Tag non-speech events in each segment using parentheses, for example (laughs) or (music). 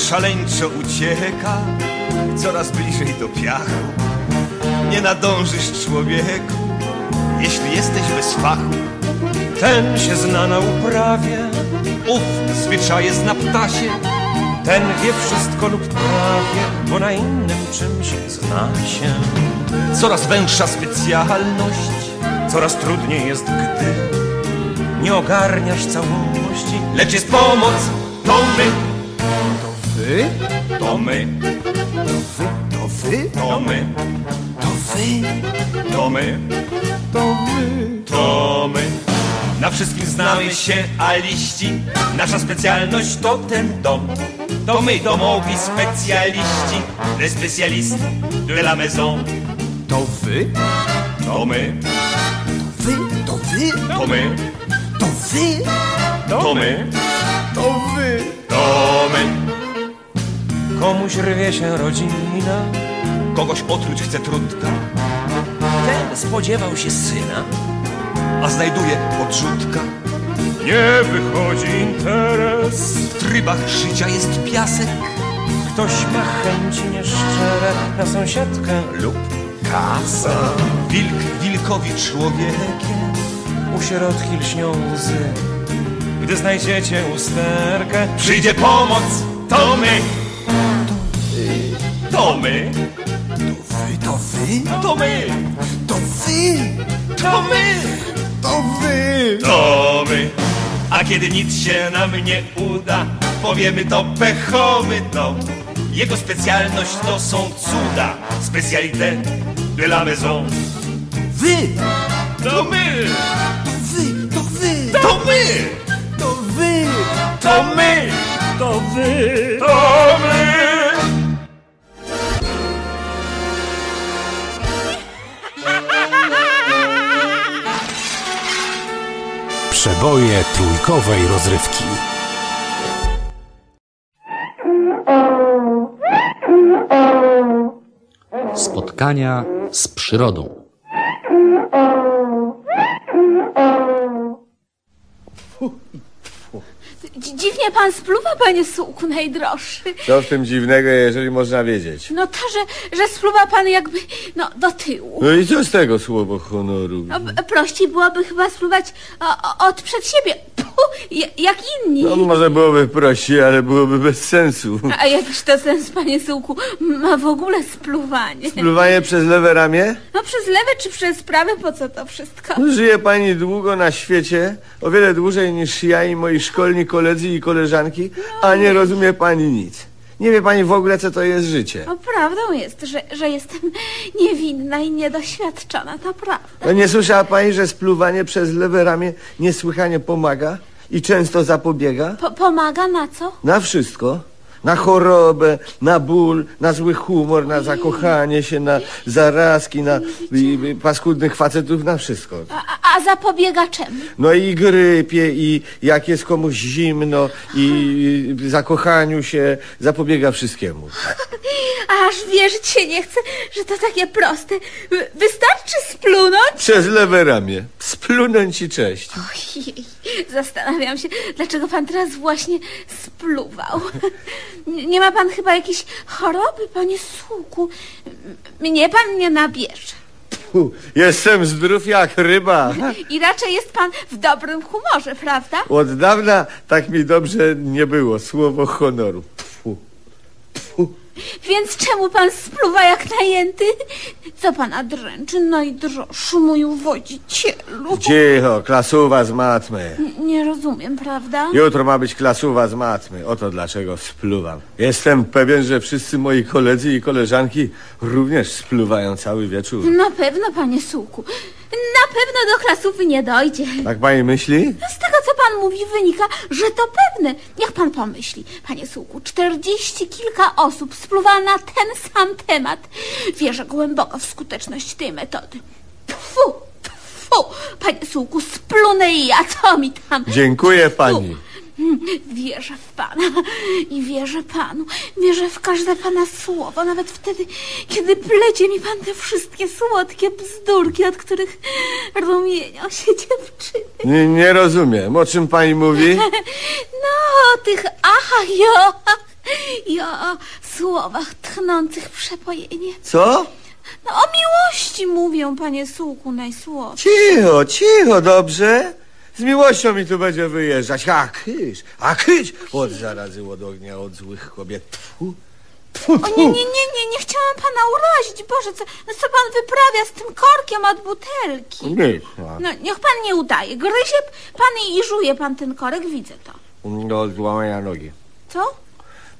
szaleńczo ucieka, coraz bliżej do piachu. Nie nadążysz człowieku, jeśli jesteś bez fachu. Ten się zna na uprawie, Ów zwyczaje zna ptasie, ten wie wszystko lub prawie, bo na innym czymś zna się. coraz węższa specjalność. Coraz trudniej jest, gdy nie ogarniasz całości. Lecz jest pomoc, to my, Wy? to my, To wy? to my, To wy? to my, To wy? to my. Na wszystkim znamy się, a liści Nasza specjalność to ten dom To my domowi specjaliści Les spécialistes de la maison To wy? To my, Wy? To wy? to my, To wy? to my, To wy? to my Komuś rwie się rodzina, Kogoś otruć chce trudka ten spodziewał się syna. A znajduje podrzutka Nie wychodzi interes, W trybach życia jest piasek ktoś ma chęci nieszczere na sąsiadkę lub kasę. Wilk wilkowi człowiekiem U sierotki lśnią łzy, gdy znajdziecie usterkę. Przyjdzie pomoc, to my To my, Wy, to wy? to my, To wy? to my To wy? To my. A kiedy nic się nam nie uda, powiemy to pechowy dom. Jego specjalność to są cuda, specalité de la maison. Wy! To my, To wy! To wy! to my, To wy! to my, To wy! to my. Przeboje trójkowej rozrywki. Spotkania z przyrodą. Dziwnie pan spluwa, panie sułku najdroższy. Co w tym dziwnego, jeżeli można wiedzieć? No to, że, że spluwa pan jakby, no, do tyłu. No i co z tego słowo honoru? No, b- prościej byłoby chyba spluwać o, o, od przed siebie. Puh, ja- jak inni. No może byłoby prościej, ale byłoby bez sensu. A jakiż to sens, panie Sułku, ma w ogóle spluwanie? Pluwanie przez lewe ramię? No przez lewe czy przez prawe, po co to wszystko? Żyje pani długo na świecie, o wiele dłużej niż ja i moi szkolni koledzy i koleżanki, a nie rozumie pani nic. Nie wie pani w ogóle, co to jest życie. No prawdą jest, że, że jestem (laughs) niewinna i niedoświadczona, to prawda. No nie słyszała pani, że spluwanie przez lewe ramię niesłychanie pomaga i często zapobiega? Po, pomaga na co? Na wszystko. Na chorobę, na ból, na zły humor, na zakochanie się, na zarazki, na i, i, paskudnych facetów, na wszystko. A, a- zapobiega czemu? No i grypie, i jak jest komuś zimno, i, zakochaniu się, zapobiega wszystkiemu. (laughs) Aż wierzyć się nie chcę, że to takie proste. Wy- Wystarczy splunąć? Przez lewe ramię. Splunąć i cześć. Ojej, zastanawiam się, dlaczego pan teraz właśnie spluwał. (laughs) Nie ma pan chyba jakiejś choroby, panie Sułku? Mnie pan nie nabierze. Jestem zdrów jak ryba. I raczej jest pan w dobrym humorze, prawda? Od dawna tak mi dobrze nie było. Słowo honoru. Fu. Więc czemu pan spluwa jak najęty? Co pana dręczy, najdroższy mój wodzicielu? Cicho, klasuwa z matmy. N- Nie rozumiem, prawda? Jutro ma być klasuwa z matmy. Oto dlaczego spluwam. Jestem pewien, że wszyscy moi koledzy i koleżanki również spluwają cały wieczór. Na pewno, panie Sułku. Na pewno do klasówy nie dojdzie. Tak pani myśli? Z tego, co pan mówi, wynika, że to pewne. Niech pan pomyśli, panie Sułku, czterdzieści kilka osób spluwa na ten sam temat. Wierzę głęboko w skuteczność tej metody. Tfu, tfu, panie Sułku, splunę i ja, co mi tam? Dziękuję pani. Wierzę w Pana i wierzę Panu. Wierzę w każde Pana słowo, nawet wtedy, kiedy plecie mi Pan te wszystkie słodkie bzdurki, od których rumienią się dziewczyny. Nie, nie rozumiem. O czym pani mówi? (laughs) No, o tych aha, jo, i o słowach tchnących przepojenie. Co? No, o miłości mówią, Panie Sułku, najsłodsze. Cicho, cicho, dobrze? Z miłością mi tu będzie wyjeżdżać. A kysz, a kysz! Od zarazy, od ognia, od złych kobiet. Tfu, tfu, O nie, tfu. nie, nie, nie, nie chciałam Pana urazić. Boże, co, no co Pan wyprawia z tym korkiem od butelki? Nic, no. No, niech pan nie udaje. Gryzie pan i, i żuje pan ten korek, widzę to. Do złamania nogi. Co?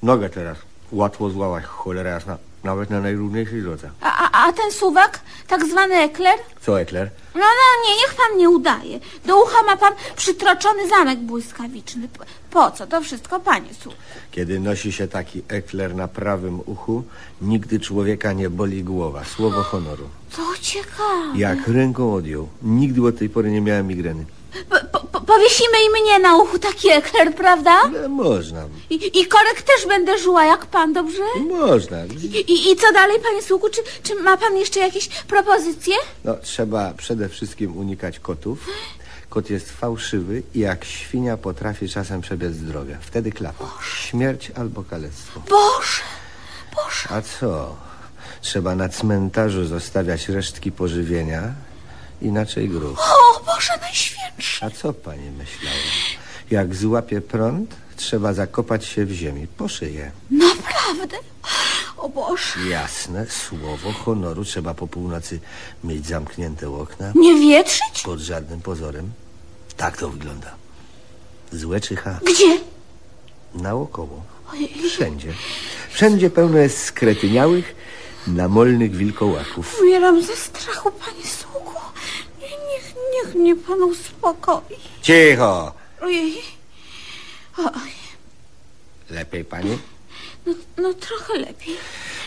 Nogę teraz. Łatwo złamać, cholera jasna. Nawet na najrówniejszej drodze. A, a, a ten suwak, tak zwany ekler? Co, Ekler? No, no, nie, niech pan nie udaje. Do ucha ma pan przytroczony zamek błyskawiczny. Po, co? To wszystko, panie su. Kiedy nosi się taki ekler na prawym uchu, nigdy człowieka nie boli głowa. Słowo honoru. To ciekawe. Jak ręką odjął. Nigdy od tej pory nie miałem migreny. Po, po, po, powiesimy i mnie na uchu taki ekler, prawda? Ale można. I, I korek też będę żuła jak pan, dobrze? Można. I, I co dalej, panie Słuku? Czy, czy ma pan jeszcze jakieś propozycje? No, trzeba przede wszystkim unikać kotów. Kot jest fałszywy i jak świnia potrafi czasem przebiec drogę. Wtedy klapa. Śmierć albo kalectwo. Boże, Boże. A co? Trzeba na cmentarzu zostawiać resztki pożywienia, inaczej grób. O, Boże Najświętszy. A co pani myślała? Jak złapie prąd, trzeba zakopać się w ziemi, po szyję. Naprawdę? O Boże. Jasne, słowo honoru trzeba po północy mieć zamknięte okna Nie wietrzyć? pod żadnym pozorem. Tak to wygląda. Złe czyha Gdzie? naokoło. Ojej. Wszędzie. Wszędzie pełno jest skretyniałych, namolnych wilkołaków. Umieram ze strachu, panie sługu. Niech, mnie pan uspokoi. Cicho! Ojej. Oj, Lepiej pani? no, no trochę lepiej.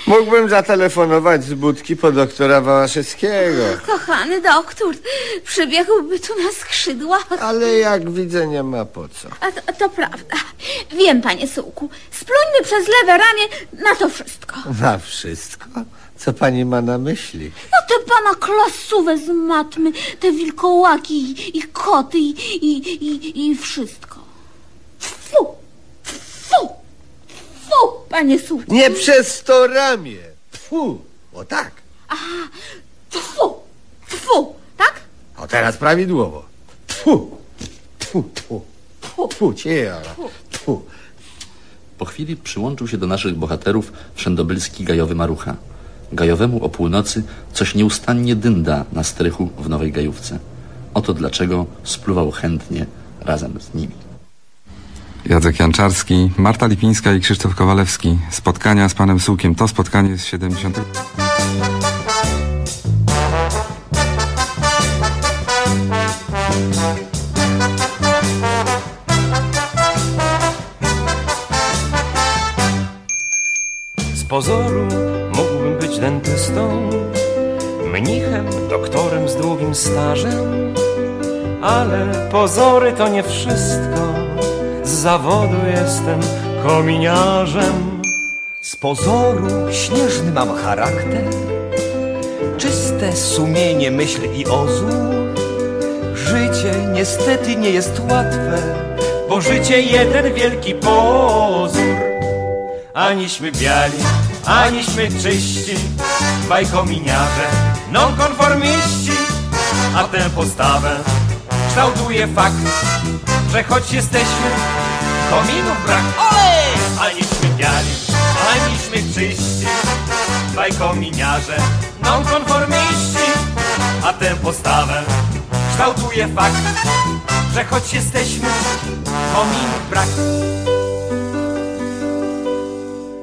Mógłbym zatelefonować z budki po doktora Wałaszewskiego. Kochany doktor, przybiegłby tu na skrzydłach. Ale jak widzę, nie ma po co. A to, to prawda. Wiem, panie sułku. Spluńmy przez lewe ramię na to wszystko. Na wszystko? Co pani ma na myśli? No te pana klasówę z matmy, te wilkołaki i, i koty i, i, i, i wszystko. Fu! Fu, panie sułku. Nie przez to ramię. Fu! O tak. Fu! Fu! Tak? O teraz prawidłowo. Fu! Fu, fu. Tfu, cię, Tfu. Po chwili przyłączył się do naszych bohaterów wszędobylski gajowy Marucha. Gajowemu o północy coś nieustannie dynda na strychu w Nowej Gajówce. Oto dlaczego spluwał chętnie razem z nimi. Jacek Janczarski, Marta Lipińska i Krzysztof Kowalewski. Spotkania z panem Sułkiem. To spotkanie z 70. Z pozoru mógłbym być dentystą, mnichem, doktorem z długim stażem, ale pozory to nie wszystko. Zawodu jestem kominiarzem. Z pozoru śnieżny mam charakter, czyste sumienie, myśl i ozór. Życie niestety nie jest łatwe, bo życie jeden wielki pozór. Aniśmy biali, aniśmy czyści, bajkominiarze, nonkonformiści, a tę postawę kształtuje fakt, że choć jesteśmy kominów brak, ole! Aniśmy biali, aniśmy czyści, bajkominiarze, nonkonformiści, a tę postawę kształtuje fakt, że choć jesteśmy kominów brak.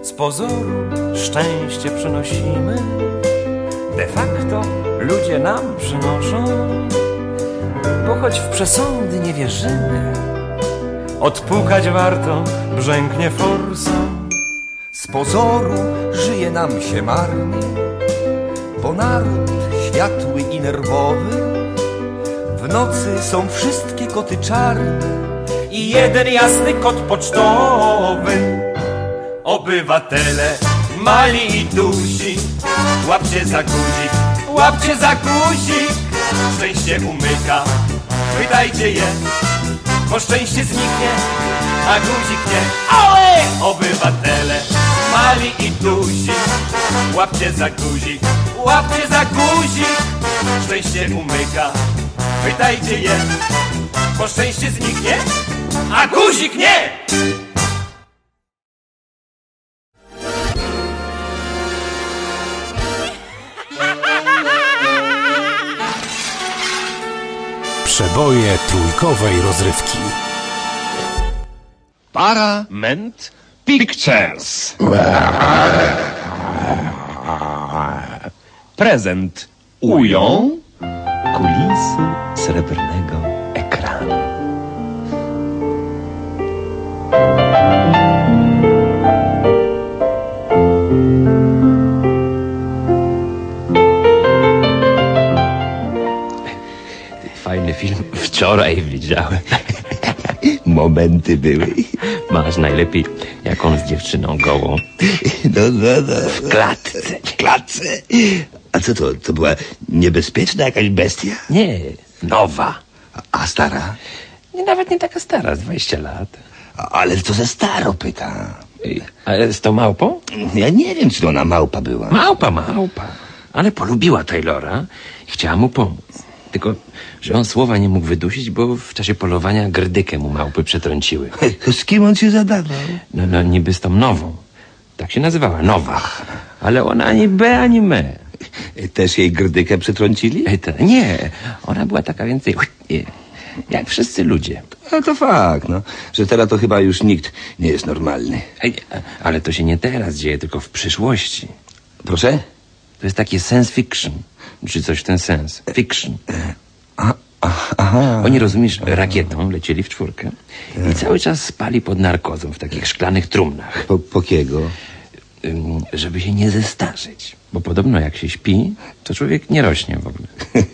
Z pozoru szczęście przynosimy, de facto ludzie nam przynoszą, bo choć w przesądy nie wierzymy, odpukać warto brzęknie forsą. Z pozoru żyje nam się marnie, bo naród światły i nerwowy. W nocy są wszystkie koty czarne i jeden jasny kot pocztowy. Obywatele mali i duzi, łapcie za guzik, łapcie za guzik. Szczęście umyka, pytajcie je, bo szczęście zniknie, a guzik nie. Ale obywatele mali i duzi, łapcie za guzik, łapcie za guzik. Szczęście umyka, pytajcie je, bo szczęście zniknie, a guzik nie. Przeboje trójkowej rozrywki. Parament Pictures. Prezent ują kulisy srebrnego Wczoraj widziałem. (laughs) Momenty były. Masz najlepiej, jak on z dziewczyną gołą. No, no, no. W klatce. W klatce. A co to? To była niebezpieczna jakaś bestia? Nie, nowa. A, a stara? Nie, nawet nie taka stara, z 20 lat. A, ale co za staro pyta? Ale z tą małpą? Ja nie wiem, czy to ona małpa była. Małpa, małpa. Ale polubiła Taylora i chciała mu pomóc. Tylko, że on słowa nie mógł wydusić, bo w czasie polowania grdykę mu małpy przetrąciły. Z kim on się zadawał? No, no niby z tą nową. Tak się nazywała, nowa. Ale ona ani B, ani me. Też jej grdykę przetrącili? To, nie, ona była taka więcej e, jak wszyscy ludzie. No to fakt, no. Że teraz to chyba już nikt nie jest normalny. Ale to się nie teraz dzieje, tylko w przyszłości. Proszę? To jest takie science fiction, czy coś w ten sens. Fiction. Aha. Oni, rozumiesz, rakietą lecieli w czwórkę i cały czas spali pod narkozą w takich szklanych trumnach, Po, po kiego? żeby się nie zestarzeć. Bo podobno jak się śpi, to człowiek nie rośnie w ogóle. (laughs)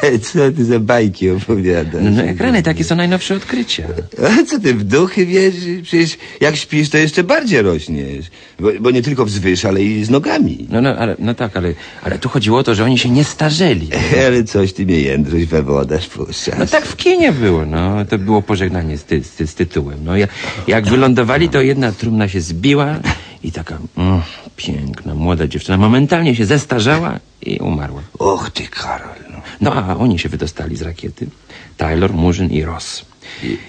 (laughs) Co ty za bajki opowiadasz? No, no jak rany, takie są najnowsze odkrycia. A co ty w duchy wierzysz? Przecież jak śpisz, to jeszcze bardziej rośniesz. Bo, bo nie tylko wzwyż, ale i z nogami. No, no, ale, no tak, ale, ale tu chodziło o to, że oni się nie starzeli. (laughs) Ale coś ty mnie jędruś we wodę wpuszczasz. No tak w kinie było, no. To było pożegnanie z, ty, z, ty, z tytułem. No, ja, jak wylądowali, to jedna trumna się zbiła I taka mm, piękna, młoda dziewczyna momentalnie się zestarzała i umarła. Och ty, Karol. No. No a oni się wydostali z rakiety. Taylor, Murzyn i Ross.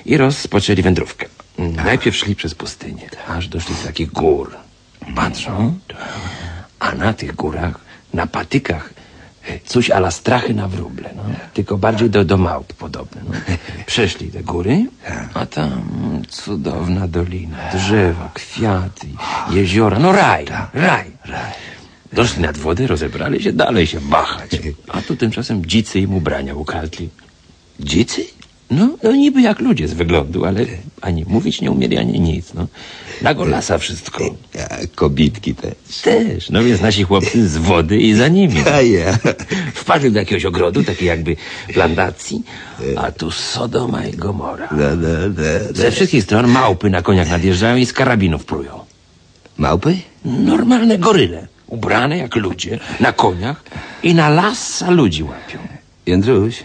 I Ross poczęli wędrówkę. Najpierw szli przez pustynię, aż doszli do takich gór. Patrzą, a na tych górach, na patykach, coś ala strachy na wróble, no. Tylko bardziej do, do małp podobne. No. (laughs) Przeszli te góry, a tam cudowna dolina, drzewa, kwiaty, jeziora, no raj, raj. Doszli nad wodę, rozebrali się, dalej się bachać. (laughs) A tu tymczasem dzicy im ubrania ukradli. Dzicy? No, no niby jak ludzie z wyglądu, ale ani mówić nie umieli, ani nic, no. Na golasa wszystko. A kobitki też. Też, no więc nasi chłopcy z wody i za nimi. A ja. Wpadli do jakiegoś ogrodu, takiej jakby plantacji, a tu Sodoma i Gomora. No, no, no, Ze no. wszystkich stron małpy na koniach nadjeżdżają i z karabinów prują. Małpy? Normalne goryle, ubrane jak ludzie, na koniach i na lasa ludzi łapią. Jędruś,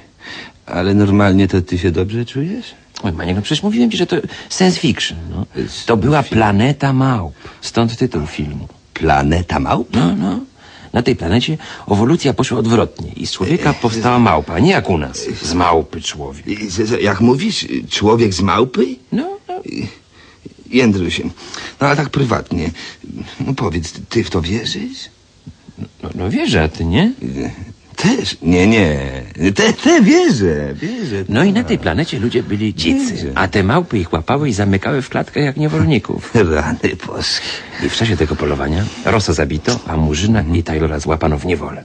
ale normalnie to ty się dobrze czujesz? Oj, Maniek, no przecież mówiłem ci, że to science fiction, no. To była planeta małp, stąd tytuł filmu. Planeta małp? No, no. Na tej planecie ewolucja poszła odwrotnie i z człowieka powstała małpa, nie jak u nas. Z małpy człowiek. Jak mówisz, człowiek z małpy? No, no. Jędruś, no ale tak prywatnie, no powiedz, ty w to wierzysz? No, no wierzę, a ty nie? Też? Nie, nie, te, te wierzę, wierzę. No i na tej planecie ludzie byli dzicy, a te małpy ich łapały i zamykały w klatkach jak niewolników. (laughs) Rany boskie. I w czasie tego polowania Rosa zabito, a Murzyna i Taylora złapano w niewolę.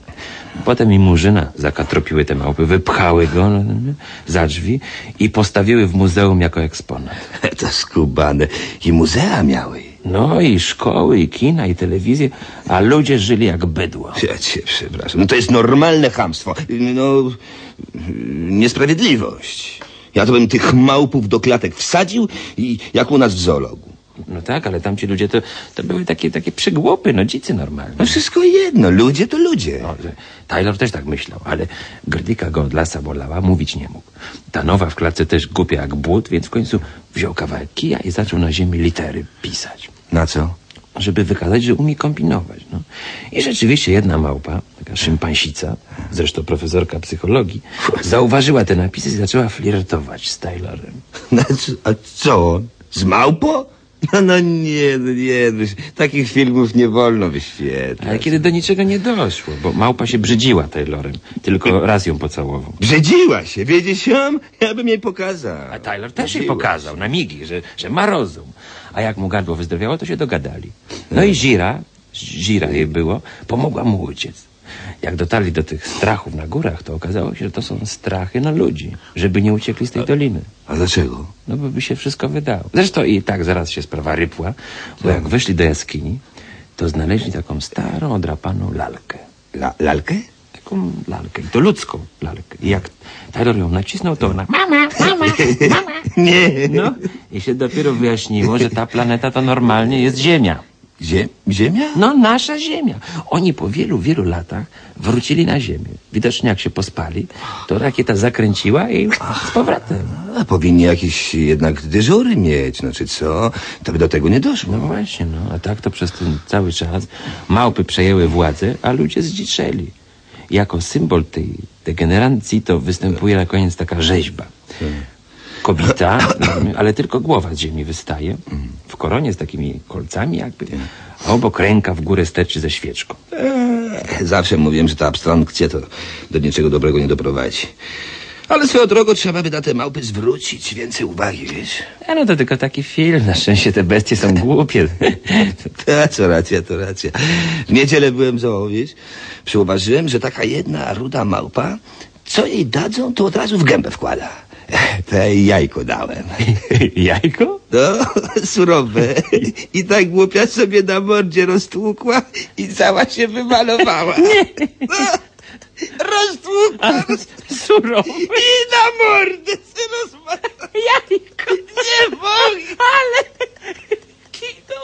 Potem i Murzyna zakatropiły te małpy, wypchały go no, za drzwi i postawiły w muzeum jako eksponat. (laughs) To skubane. I muzea miały. No i szkoły, i kina, i telewizję, a ludzie żyli jak bydło. Ja cię przepraszam. No to jest normalne chamstwo. No, niesprawiedliwość. Ja to bym tych małpów do klatek wsadził i jak u nas w zoologu. No tak, ale tamci ludzie to, to były takie, takie przygłupy, no dzicy normalne. No wszystko jedno. Ludzie to ludzie. No, Taylor też tak myślał, ale grdyka go od lasa bolała, mówić nie mógł. Ta nowa w klatce też głupia jak błód, więc w końcu wziął kawałek kija i zaczął na ziemi litery pisać. Na co? Żeby wykazać, że umie kombinować. No. I rzeczywiście jedna małpa, taka szympansica, zresztą profesorka psychologii, zauważyła te napisy i zaczęła flirtować z Taylorem. A co on? Z małpą? No, no nie, no nie. no, Takich filmów nie wolno wyświetlać. Ale kiedy do niczego nie doszło, bo małpa się brzydziła Taylorem, tylko raz ją pocałował. Brzedziła się, wiedzieć ją? Ja bym jej pokazał. A Taylor też jej Brzydziła pokazał na migi, że, że ma rozum. A jak mu gardło wyzdrowiało, to się dogadali. No i Zira, Zira jej było, pomogła mu uciec. Jak dotarli do tych strachów na górach, to okazało się, że to są strachy na ludzi, żeby nie uciekli z tej doliny. A dlaczego? No bo by się wszystko wydało. Zresztą i tak zaraz się sprawa rypła, bo jak weszli do jaskini, to znaleźli taką starą, odrapaną lalkę. La, lalkę? Taką lalkę. I to ludzką lalkę. I jak Taylor ją nacisnął, to ona mama, mama, mama. (laughs) Nie. No i się dopiero wyjaśniło, że ta planeta to normalnie jest Ziemia. Zie ziemia? No nasza Ziemia. Oni po wielu, wielu latach wrócili na Ziemię. Widocznie jak się pospali, to rakieta zakręciła i z powrotem. A powinni jakieś jednak dyżury mieć, no czy co? To by do tego nie doszło. No właśnie, no. A tak to przez ten cały czas małpy przejęły władzę, a ludzie zdziczeli. Jako symbol tej degeneracji to występuje na koniec taka rzeźba. Kobieta, (clears throat) ale tylko głowa z ziemi wystaje, w koronie z takimi kolcami jakby, a obok ręka w górę sterczy ze świeczką. Ech, Zawsze mówiłem, że ta abstrankcja to do niczego dobrego nie doprowadzi. Ale swoją drogą trzeba by na te małpy zwrócić więcej uwagi, wiesz? A no to tylko taki film, na szczęście te bestie są (laughs) głupie. Ta, co racja, to racja. W niedzielę byłem zoo, wiesz? Przyuważyłem, że taka jedna ruda małpa, co jej dadzą, to od razu w gębę wkłada. Jej jajko dałem. (laughs) Jajko? No, (laughs) surowe. I tak głupia sobie na mordzie roztłukła i cała się wymalowała. (laughs) Nie. No, roztłukła Surowe. i na mordę się rozmalowała. Jajko. Nie mogę. Ale kino.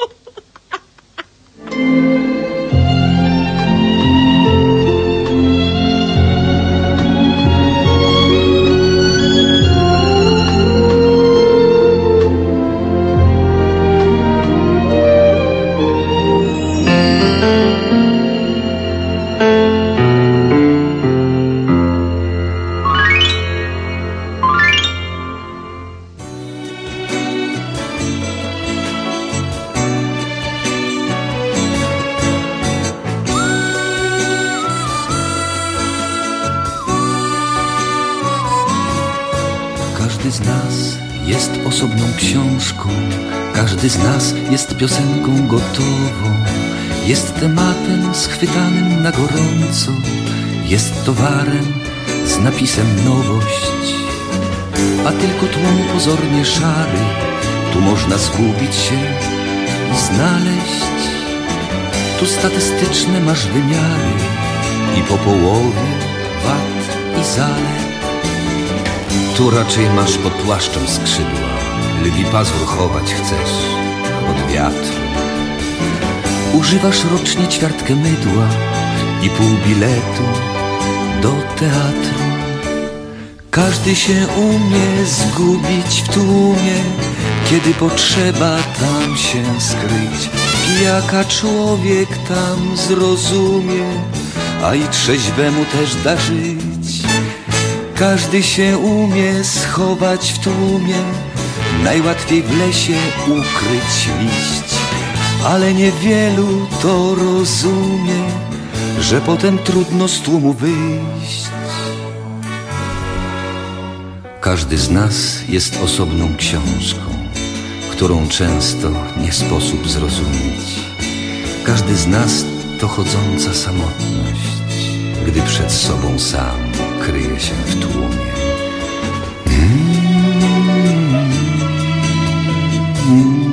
Jest osobną książką, każdy z nas jest piosenką gotową, jest tematem schwytanym na gorąco, jest towarem z napisem nowość. A tylko tłum pozornie szary, tu można zgubić się i znaleźć. Tu statystyczne masz wymiary i po połowie wad i zalet. Tu raczej masz pod płaszczem skrzydła, lwi pazur chować chcesz od wiatru. Używasz rocznie ćwiartkę mydła i pół biletu do teatru. Każdy się umie zgubić w tłumie, kiedy potrzeba tam się skryć. Pijaka człowiek tam zrozumie, a i trzeźwemu też da żyć. Każdy się umie schować w tłumie, najłatwiej w lesie ukryć liść, ale niewielu to rozumie, że potem trudno z tłumu wyjść. Każdy z nas jest osobną książką, którą często nie sposób zrozumieć. Każdy z nas to chodząca samotność, gdy przed sobą sam kryje się w tłumie. Mm.